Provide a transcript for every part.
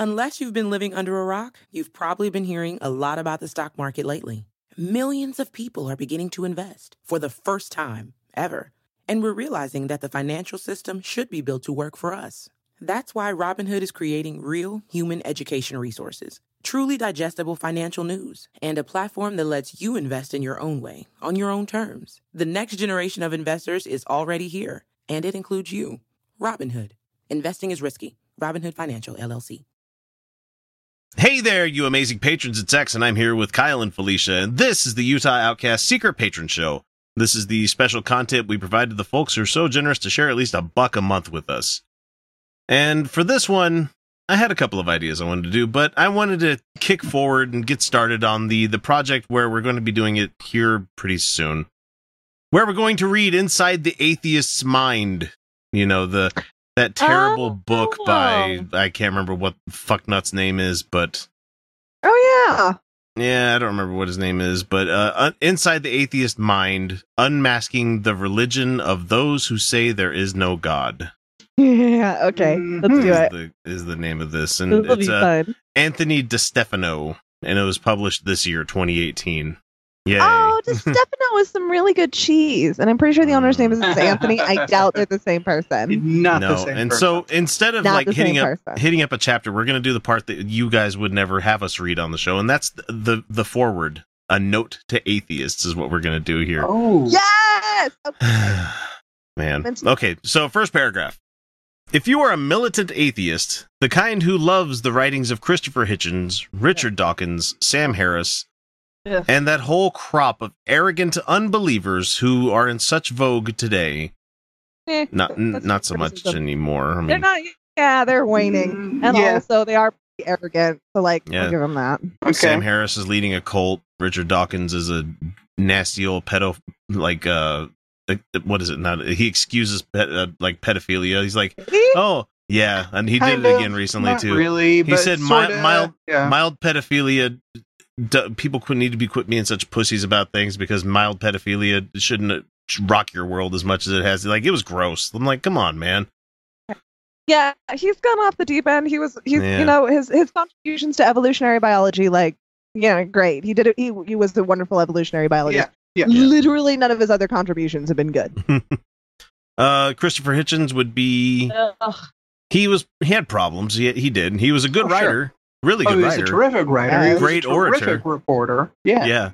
Unless you've been living under a rock, you've probably been hearing a lot about the stock market lately. Millions of people are beginning to invest for the first time ever. And we're realizing that the financial system should be built to work for us. That's why Robinhood is creating real human education resources, truly digestible financial news, and a platform that lets you invest in your own way, on your own terms. The next generation of investors is already here, and it includes you. Robinhood. Investing is risky. Robinhood Financial, LLC. Hey there, you amazing patrons. It's X, and I'm here with Kyle and Felicia, and this is the Utah Outcast Secret Patron Show. This is the special content we provide to the folks who are so generous to share at least a buck a month with us. And for this one, I had a couple of ideas I wanted to do, but I wanted to kick forward and get started on the the project where we're going to be doing it here pretty soon. Where we're going to read Inside the Atheist's Mind. You know, the that terrible Oh. book by I can't remember what fucknut's name is, but Oh yeah, yeah, I don't remember what his name is, but uh, inside the atheist mind, unmasking the religion of those who say there is no God yeah. Yeah. Okay. Let's Mhm. do is it. the is the name of this, and This will it's uh, fun. Anthony DeStefano, and it was published this year, 2018. Yay! Oh, De Stefano is some really good cheese, and I'm pretty sure the owner's name is Anthony. I doubt they're the same person. Not the no, same. and person. so instead of Not like the hitting up person. hitting up a chapter, we're gonna do the part that you guys would never have us read on the show, and that's the the, the forward. A note to atheists is what we're gonna do here. oh, Yes. Okay. Man. Okay, so first paragraph. If you are a militant atheist, the kind who loves the writings of Christopher Hitchens, Richard Dawkins, Sam Harris, Ugh. and that whole crop of arrogant unbelievers who are in such vogue today. Eh, not n- not so much criticism. anymore. I They're not. Yeah, they're waning, Mm, and yeah. also they are pretty arrogant. So like, Yeah. I'll give them that. okay. Sam Harris is leading a cult. Richard Dawkins is a nasty old pedo, like uh, what is it? Not he excuses ped, uh, like pedophilia. He's like, oh yeah, and he did Kind it again recently Not too. really. He said sorta, mild- mild- Yeah. mild pedophilia d- people quit need to be quit being such pussies about things because mild pedophilia shouldn't rock your world as much as it has like it was gross i'm like come on man Yeah, he's gone off the deep end. He was, he's, Yeah. you know, his his contributions to evolutionary biology, like, yeah, great. He did it. He he was a wonderful evolutionary biologist. Yeah, yeah. Literally, none of his other contributions have been good. uh christopher hitchens would be Ugh. he was he had problems he, he did he was a good Oh, sure. Writer really Oh, good he was writer a terrific writer. Yeah. He was Great a terrific orator. reporter. Yeah. yeah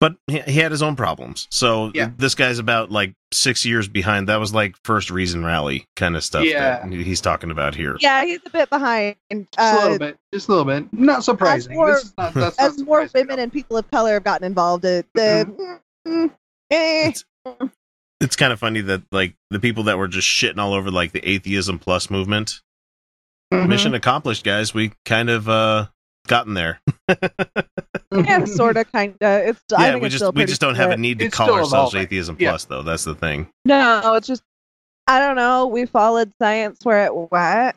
but he, he had his own problems so Yeah. this guy's about like six years behind that was like first reason rally kind of stuff Yeah. that he's talking about here Yeah, he's a bit behind. Just a little Uh, bit. Just a little bit. Not surprising. more- This is not, that's not as more women and people of color have gotten involved, it, the mm, eh. It's- it's kind of funny that like the people that were just shitting all over like the atheism plus movement all. Mhm. mission accomplished guys we kind of uh gotten there yeah, sort of, kind of. It's I yeah think we it's just still we just don't have a need to It's call ourselves evolving. atheism Yeah. plus though that's the thing No, it's just I don't know. We followed science where it went.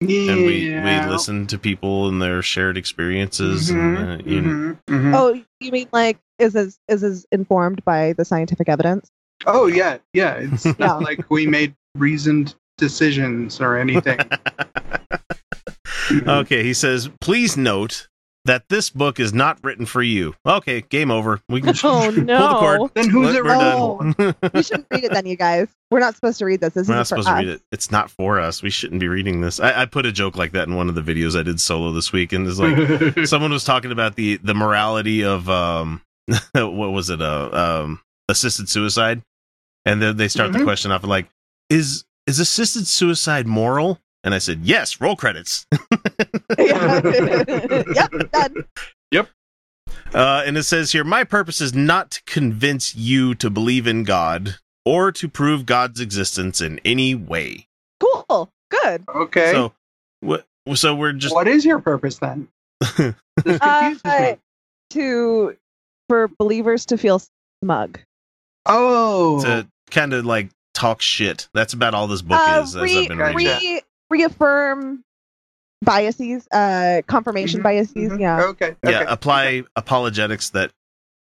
Yeah. and we we listen to people and their shared experiences and uh, you know, Mhm, mhm. Oh, you mean like is this is this informed by the scientific evidence? Oh yeah, yeah. It's Yeah. not like we made reasoned decisions or anything. okay he says please note that this book is not written for you okay game over we can Oh pull the no. cord Then who's We're it written for? we shouldn't read it then, you guys. We're not supposed to read this. This We're is not for supposed to us. read it. It's not for us. We shouldn't be reading this. I, I put a joke like that in one of the videos I did solo this week, and it's like someone was talking about the the morality of um what was it uh um assisted suicide, and then they start the Mhm. question off like is is assisted suicide moral? And I said yes. Roll credits. Yeah. yep, done. Uh, and it says here, my purpose is not to convince you to believe in God or to prove God's existence in any way. Cool. Good. okay. So, wh- so we're just what is your purpose then? This confuses Uh, me. to for believers to feel smug. Oh, to kind of like talk shit. That's about all this book Uh, is. As re- I've been re- reaffirm biases, uh, confirmation Mhm, biases. mhm. Yeah. Okay. yeah, okay. apply apologetics that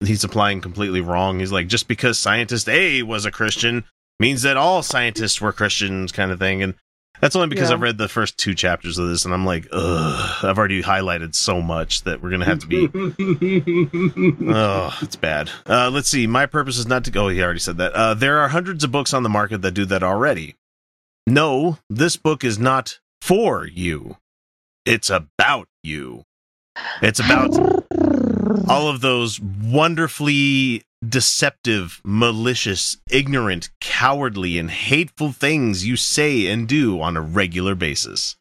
he's applying completely wrong. He's like, just because scientist A was a Christian means that all scientists were Christians, kind of thing. And That's only because Yeah. I've read the first two chapters of this, and I'm like, ugh, I've already highlighted so much that we're gonna have to be. oh, it's bad. Uh, let's see. My purpose is not to go. Oh, he already said that. Uh, there are hundreds of books on the market that do that already. No, this book is not for you. It's about you. It's about all of those wonderfully deceptive, malicious, ignorant, cowardly, and hateful things you say and do on a regular basis.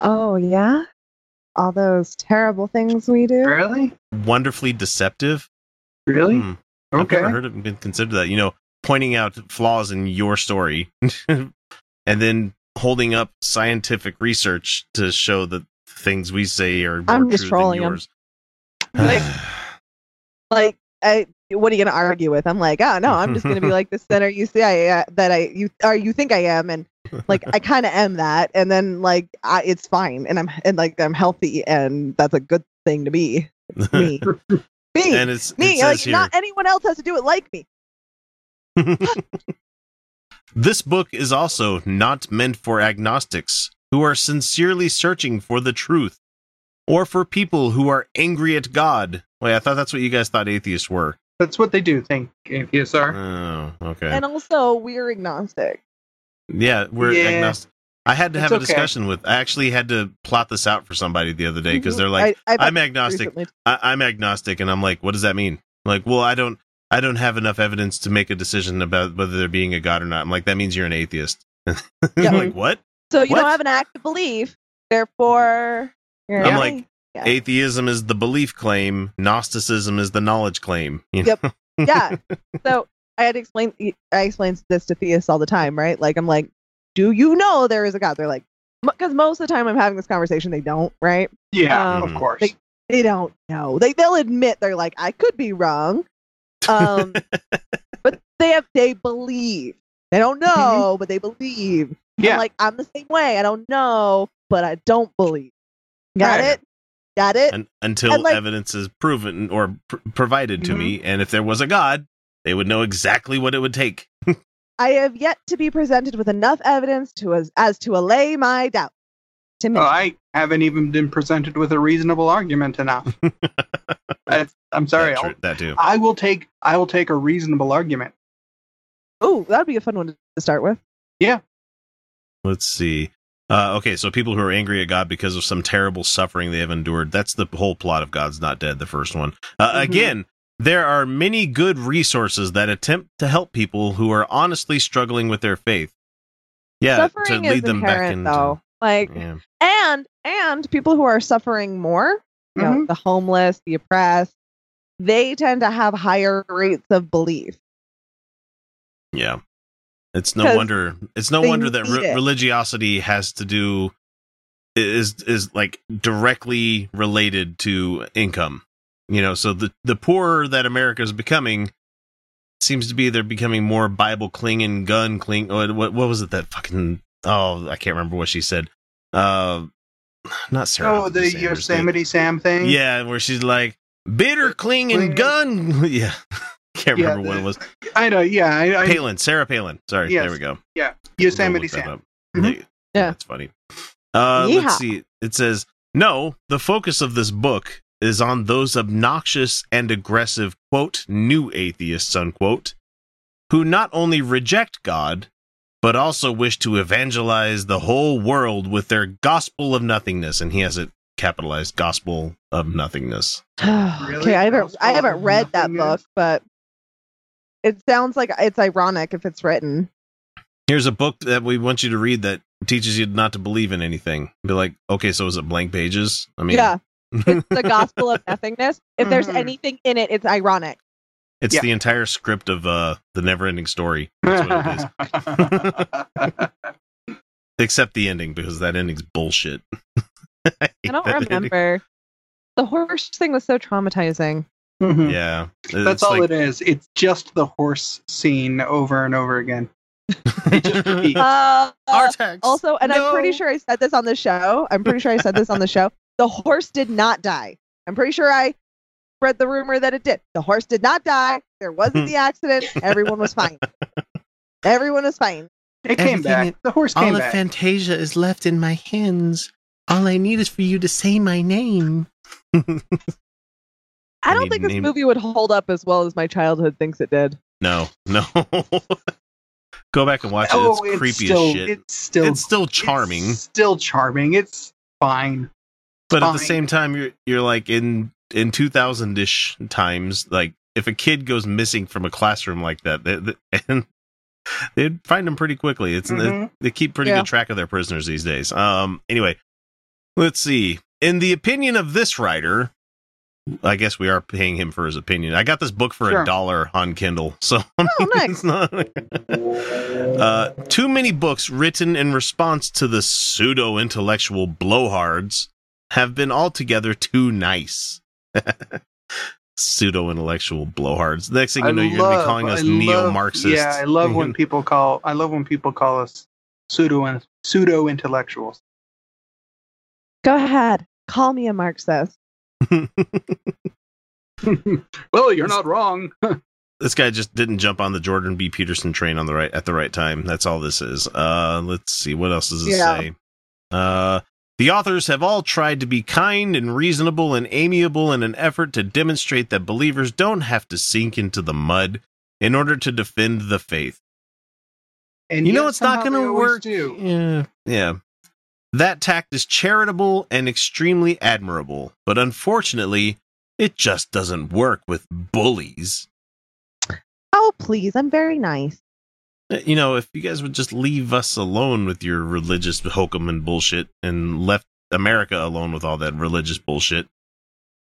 Oh yeah, all those terrible things we do. really? Wonderfully deceptive. Really? Hmm. I've never heard it been considered that. You know, pointing out flaws in your story and then holding up scientific research to show that things we say are more I'm just true trolling than 'em. yours. Like- Like, I, what are you gonna argue with? I'm like, oh no, I'm just gonna be like the center you say I, uh, that I you or you think I am, and like I kind of am that, and then like I, it's fine, and I'm and like I'm healthy, and that's a good thing to be. It's me, me, and it's me. says Like here, not anyone else has to do it like me. this book is also not meant for agnostics who are sincerely searching for the truth, or for people who are angry at God. Wait, I thought that's what you guys thought atheists were. That's what they do think atheists are. Oh, okay. And also, we're agnostic. Yeah, we're Yeah. agnostic. I had to It's have a okay. discussion with. I actually had to plot this out for somebody the other day because they're Mhm. like, I, I've "I'm agnostic. I, I'm agnostic," and I'm like, "What does that mean?" like, well, I don't. I don't have enough evidence to make a decision about whether there being a god or not. I'm like, that means you're an atheist. I'm Yeah. like, what? So you What? don't have an active belief, therefore. You're I'm like, atheist. Yeah. Atheism is the belief claim. Gnosticism is the knowledge claim. You know? Yep. yeah. So I had to explain. I explain this to theists all the time, right? Like I'm like, do you know there is a God? They're like, because most of the time I'm having this conversation, they don't, right? Yeah, Um, of course. they- They don't know. They they'll admit they're like, I could be wrong, um, but they have they believe. They don't know, but they believe. yeah. I'm like I'm the same way. I don't know, but I don't believe. Got Right. it? Got it? Un- until And, like- evidence is proven or pr- provided to Mhm. me, and if there was a god, they would know exactly what it would take. I have yet to be presented with enough evidence to as, as to allay my doubt. To me, Oh, I haven't even been presented with a reasonable argument enough. That's, I'm sorry. that, I'll- tr- that too. I will take I will take a reasonable argument. oh, that'd be a fun one to start with. Yeah. Let's see. Uh, okay, so people who are angry at God because of some terrible suffering they have endured. That's the whole plot of God's Not Dead, the first one. Uh, Mhm. Again, there are many good resources that attempt to help people who are honestly struggling with their faith. Yeah, Suffering to lead them back into. though. Like, Yeah. and and people who are suffering more, you know, Mhm. the homeless, the oppressed, they tend to have higher rates of belief. Yeah. It's no 'Cause wonder. It's no wonder that re- religiosity has to do is is like directly related to income. You know, so the the poorer that America is becoming seems to be they're becoming more Bible clinging, gun cling. What what what was it that fucking? Oh, I can't remember what she said. Uh, not Sarah. Oh, the Sanders, the- Yosemite Sam thing. Yeah, where she's like bitter clinging gun. Yeah, can't Yeah, remember what it was. I know. Yeah, I, I, Palin, Sarah Palin. Sorry, Yes. there we go. Yosemite We'll look that Sam. up. Mhm. They- Yeah. That's funny. Uh, Yeehaw. let's see. It says, no, the focus of this book is on those obnoxious and aggressive, quote, new atheists, unquote, who not only reject God, but also wish to evangelize the whole world with their gospel of nothingness. And he has it capitalized gospel of nothingness. okay, I haven't I haven't read that book, but it sounds like it's ironic if it's written. Here's a book that we want you to read that teaches you not to believe in anything. Be like, okay, so is it blank pages? I mean, yeah, it's the gospel of nothingness. If there's Mhm. anything in it, it's ironic. It's Yeah. the entire script of uh the never ending story. That's what it is. Except the ending, because that ending's bullshit. I, I don't that ending. remember. The horse thing was so traumatizing. Mhm. Yeah. That's all like- it is. It's just the horse scene over and over again. It just repeats. Uh, Artax. also, and I'm pretty sure I said this on the show. I'm pretty sure I said this on the show. The horse did not die. I'm pretty sure I spread the rumor that it did. The horse did not die. There wasn't the accident. Everyone was fine. Everyone was fine. It came Everything back. it- the horse All came of back. Fantasia is left in my hands. All I need is for you to say my name. I I don't need think this name- movie would hold up as well as my childhood thinks it did. no, no. Go back and watch it. oh, It's creepy still, as shit. It's still, it's still charming, it's still charming. It's fine. but at the same time, you're you're like in in two thousand ish times. Like if a kid goes missing from a classroom like that, they, they- and they'd find them pretty quickly. It's Mhm. they keep pretty Yeah. good track of their prisoners these days. Um. Anyway, let's see. In the opinion of this writer, I guess we are paying him for his opinion. I got this book for Sure. a dollar on Kindle, so I Oh, nice. it's not. uh, too many books written in response to the pseudo intellectual blowhards have been altogether too nice. pseudo intellectual blowhards. Next thing you know, you're gonna be calling us neo Marxists. Yeah, I love when people call. I love when people call us pseudo pseudo intellectuals. Go ahead. Call me a Marxist. well, you're not wrong. this guy just didn't jump on the Jordan B. Peterson train on the right at the right time. That's all this is. Uh, let's see what else does it Yeah. say. Uh, the authors have all tried to be kind and reasonable and amiable in an effort to demonstrate that believers don't have to sink into the mud in order to defend the faith. And You know it's not going to work. Do. Yeah, yeah. That tact is charitable and extremely admirable, but unfortunately, it just doesn't work with bullies. Oh, please. I'm very nice. Uh, You know, if you guys would just leave us alone with your religious hokum and bullshit and left America alone with all that religious bullshit,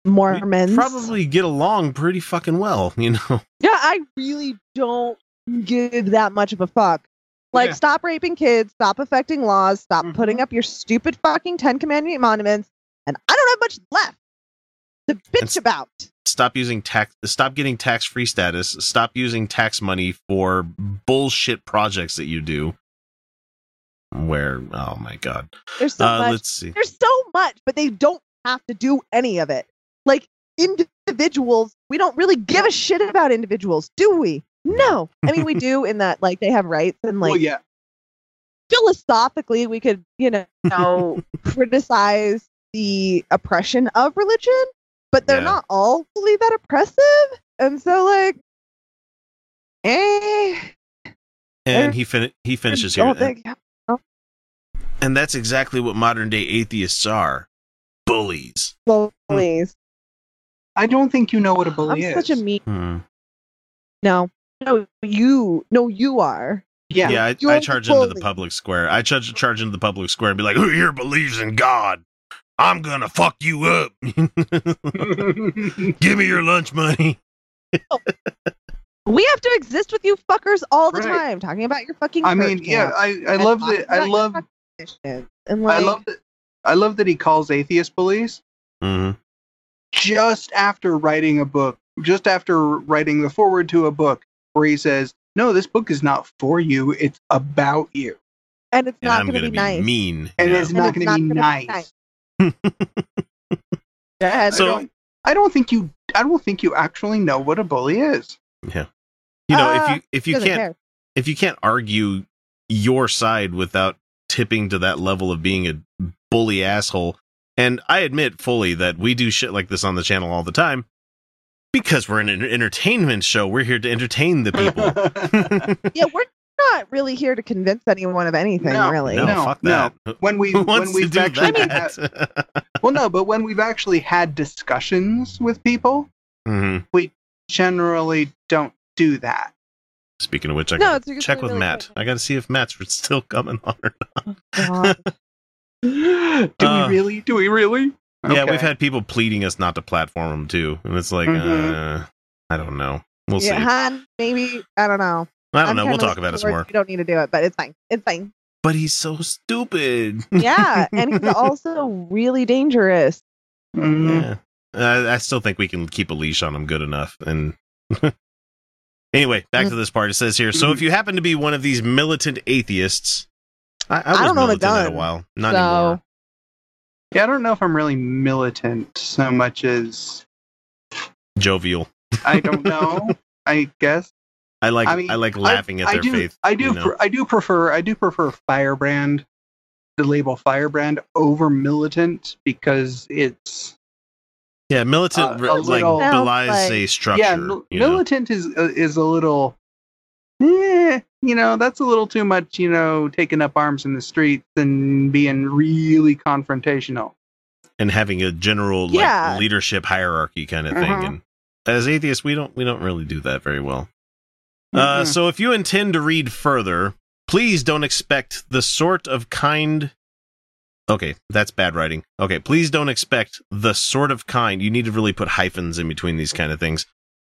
Mormons. probably get along pretty fucking well, you know? Yeah, I really don't give that much of a fuck. Like, Yeah. stop raping kids, stop affecting laws, stop Mhm. putting up your stupid fucking Ten Commandment monuments, and I don't have much left to bitch It's- about. Stop using tax, stop getting tax free status, stop using tax money for bullshit projects that you do. Where, oh my god. There's so Uh, much. let's see. There's so much, but they don't have to do any of it. Like individuals, we don't really give a shit about individuals, do we? No. I mean, we do in that like they have rights and like well, yeah. philosophically we could you know, know, criticize the oppression of religion but they're Yeah. not all fully that oppressive and so like eh And he fin- he finishes here. don't think And that's exactly what modern day atheists are. Bullies. please I don't think you know what a i'm bully is. such a mean Hmm. no no you no you are yeah. Yeah, I, I charge into the public square. I charge charge into the public square and be like, "Who here believes in God? I'm gonna fuck you up. Give me your lunch money." we have to exist with you fuckers all the Right. time talking about your fucking I mean, yeah. I, I love talking that. I love. fucking traditions, and I love that. I love that he calls atheist bullies hmm just after writing a book, just after writing the forward to a book, where he says, "No, this book is not for you; it's about you, and it's And not going to be be nice mean. and Yeah. it's And not going to be gonna be nice." Go ahead. So- I don't, I don't think you. I don't think you actually know what a bully is. yeah. You know, if Uh, you if you can't care. if you can't argue your side without tipping to that level of being a bully asshole, and I admit fully that we do shit like this on the channel all the time because we're an entertainment show. We're here to entertain the people. Yeah, we're not really here to convince anyone of anything, No, really. no, No, fuck no. when we Who when wants to we've do actually that? had, well, no, but when we've actually had discussions with people, Mhm. generally don't do that. Speaking of which, I No, gotta it's usually check with really Matt. quick. I got to see if Matt's still coming on. Or not. God. do Uh, we really? Do we really? Yeah, we've had people pleading us not to platform them too, and it's like, Mhm. uh, I don't know. We'll yeah, see. Han, maybe I don't know. I don't I'm know. We'll talk about it some more. You don't need to do it, but it's fine. It's fine. But he's so stupid. Yeah, and he's also really dangerous. Mhm. yeah. I, I still think we can keep a leash on him good enough. And anyway, back to this part. It says here. So if you happen to be one of these militant atheists, I, I was I don't own a militant at a while. Not so anymore. Yeah, I don't know if I'm really militant so much as Jovial. I don't know. I guess I like I, mean, I like laughing I, at I their do, faith. I do. you know? Pre- I do prefer. I do prefer Firebrand, the label Firebrand over Militant because it's yeah, militant uh, r- a like little- belies Sounds a structure. yeah. Mil- you know? Militant is uh, is a little. Eh, you know that's a little too much. You know, taking up arms in the streets and being really confrontational. and having a general like Yeah. leadership hierarchy kind of thing. Mhm. And as atheists, we don't we don't really do that very well. Uh, Mhm. so if you intend to read further, please don't expect the sort of kind. Okay, that's bad writing. Okay, please don't expect the sort of kind. You need to really put hyphens in between these kind of things.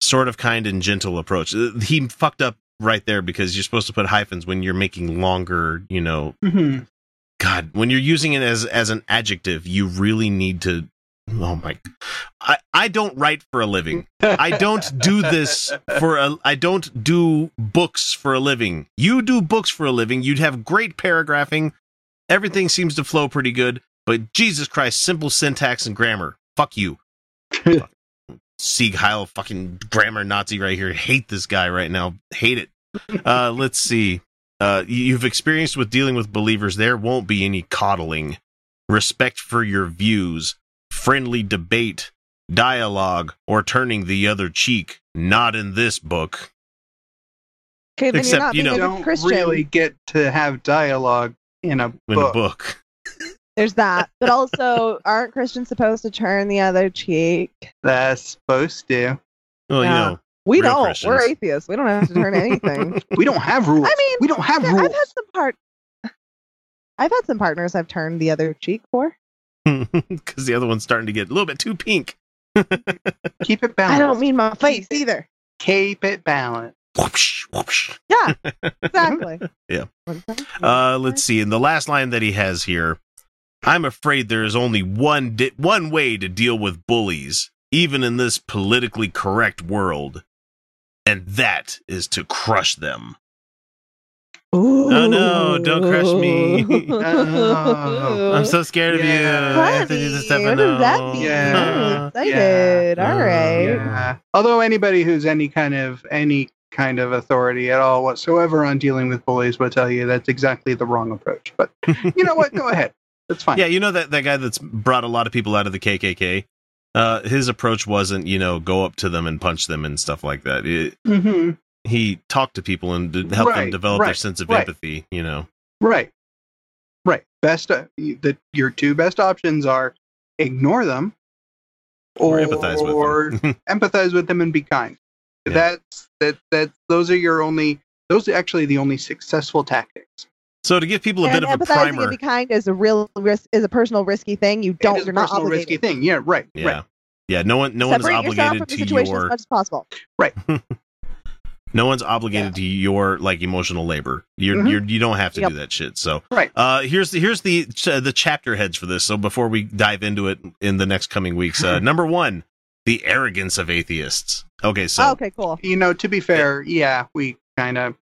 Sort of kind and gentle approach. Uh, He fucked up right there because you're supposed to put hyphens when you're making longer, you know, Mm-hmm. God, when you're using it as as an adjective, you really need to. Oh my! I I don't write for a living. I don't do this for a. I don't do books for a living. You do books for a living. You'd have great paragraphing. Everything seems to flow pretty good. But Jesus Christ, simple syntax and grammar. Fuck you. Sieg Heil, fucking grammar Nazi right here. Hate this guy right now. Hate it. Uh, let's see uh, you've experienced with dealing with believers, there won't be any coddling, respect for your views, friendly debate, dialogue, or turning the other cheek. Not in this book. Okay, then Except, you're not you know- a good don't Christian. really get to have dialogue in a In book. a book. There's that. But also, aren't Christians supposed to turn the other cheek? That's supposed to. Well, Yeah. you know, We don't. Christians. We're atheists. We don't have to turn anything. We don't have rules. I mean, we don't have Yeah, rules. I've had some part. I've had some partners I've turned the other cheek for. because the other one's starting to get a little bit too pink. Keep it balanced. I don't mean my face either. keep it balanced. Whoopsh, whoopsh. Yeah, exactly. Yeah. What is that? Uh, let's see. In the last line that he has here, I'm afraid there is only one di- one way to deal with bullies, even in this politically correct world, and that is to crush them. Oh, no, don't crush me. Oh, I'm so scared of you, Yeah. Anthony Funny. Stefano. What does that mean? Yeah. I'm excited. Yeah. All right. Yeah. Although anybody who's any kind of any kind of authority at all whatsoever on dealing with bullies will tell you that's exactly the wrong approach. But you know what? Go ahead. That's fine. Yeah, you know that that guy that's brought a lot of people out of the KKK. Uh, his approach wasn't, you know, go up to them and punch them and stuff like that. It, hmm he talked to people and did help them Right, develop their sense of right. empathy. You know, Right. Right. Best. Uh, the your two best options are ignore them or, empathize or with them. empathize with them and be kind. Yeah. That's that that those are your only those are actually the only successful tactics. So to give people a and bit of a empathizing primer, and be kind is a real risk. Is a personal risky thing. You don't. is a You're not personal risky obligated. thing. Yeah, right. yeah, Right. yeah, no one, no one's Separate yourself obligated from the to situation as your, much as possible. no one's obligated to your like emotional labor. You're, Mhm. you're, you don't have to Yep. do that shit. So, Right. uh, here's the here's the ch- the chapter heads for this. So before we dive into it in the next coming weeks, uh, number one, the arrogance of atheists. Okay, so oh, okay, cool. You know, to be fair, yeah, we kind of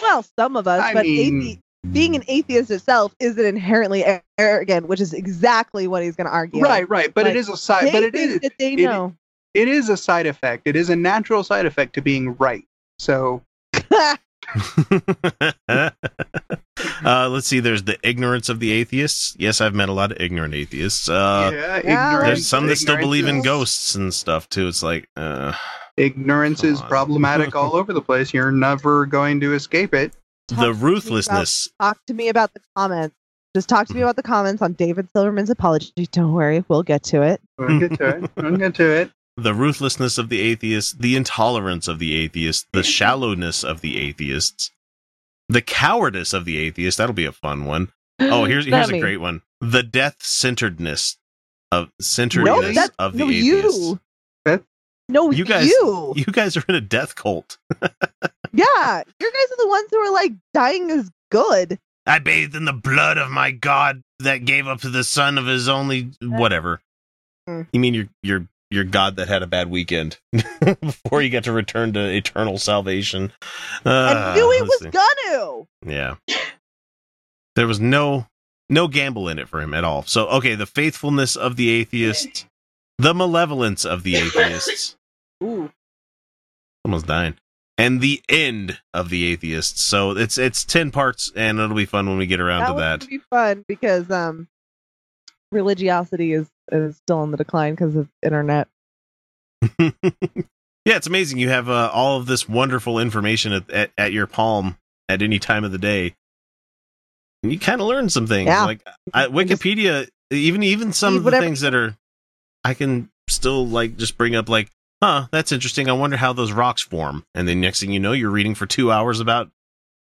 Well, some of us, I but mean- athe- being an atheist itself isn't inherently arrogant, which is exactly what he's going to argue. right, right. But Like, it is a side. But it think is that they it- know. it is a side effect. It is a natural side effect to being right. So uh, let's see. There's the ignorance of the atheists. Yes, I've met a lot of ignorant atheists. Uh, yeah, yeah, ignorance. there's some that still believe in ghosts and stuff too. It's like, uh, Ignorance is on. problematic all over the place. You're never going to escape it. Talk the to me about- ruthlessness. talk to me about the comments. Just talk to me about the comments on David Silverman's apology. Don't worry, we'll get to it. We'll get to it. We'll get to it. the ruthlessness of the atheists, the intolerance of the atheists, the shallowness of the atheists, the cowardice of the atheists. That'll be a fun one. Oh, here's here's a Not great one. The death centeredness of centeredness that, of the no, atheists. you. No, You guys- you. You guys are in a death cult. Yeah, you guys are the ones who are like dying is good. I bathed in the blood of my God that gave up to the son of his only whatever. Mm. You mean your your your God that had a bad weekend before you get to return to eternal salvation? Uh, I knew he was see. gonna. Yeah. There was no no gamble in it for him at all. So okay, the faithfulness of the atheists, the malevolence of the atheists. Ooh. Someone's dying. and the end of the atheists. So it's it's ten parts, and it'll be fun when we get around that to that. be fun because um, religiosity is is still on the decline because of internet. yeah, it's amazing. You have uh, all of this wonderful information at, at, at your palm at any time of the day. And you kind of learn some things. Yeah. Like I, can just- Wikipedia, even even some of the things that are, I can still like just bring up like, huh, that's interesting. I wonder how those rocks form. And then next thing you know, you're reading for two hours about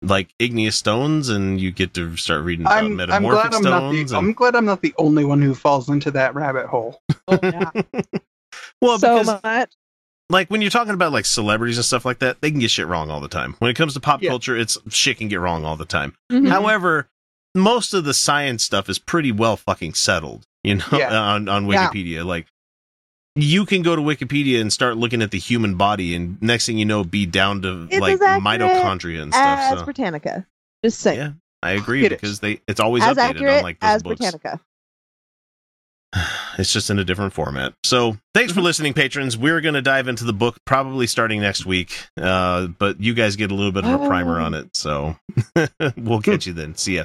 like igneous stones, and you get to start reading about I'm, I'm metamorphic glad I'm not stones. the and- I'm glad I'm not the only one who falls into that rabbit hole. Oh, yeah. well, so because much. like when you're talking about like celebrities and stuff like that, they can get shit wrong all the time. When it comes to pop Yeah. culture, it's shit can get wrong all the time. Mhm. However, most of the science stuff is pretty well fucking settled, you know, Yeah. on on Yeah. Wikipedia. Like you can go to Wikipedia and start looking at the human body, and next thing you know, be down to It's like as mitochondria and as stuff. So Britannica. Just saying. yeah, I agree because they it's always as updated accurate on like those as books. Britannica. It's just in a different format. So thanks Mm-hmm. for listening, patrons. We're going to dive into the book probably starting next week. Uh, but you guys get a little bit of a primer Oh. on it. So we'll catch you then. See ya.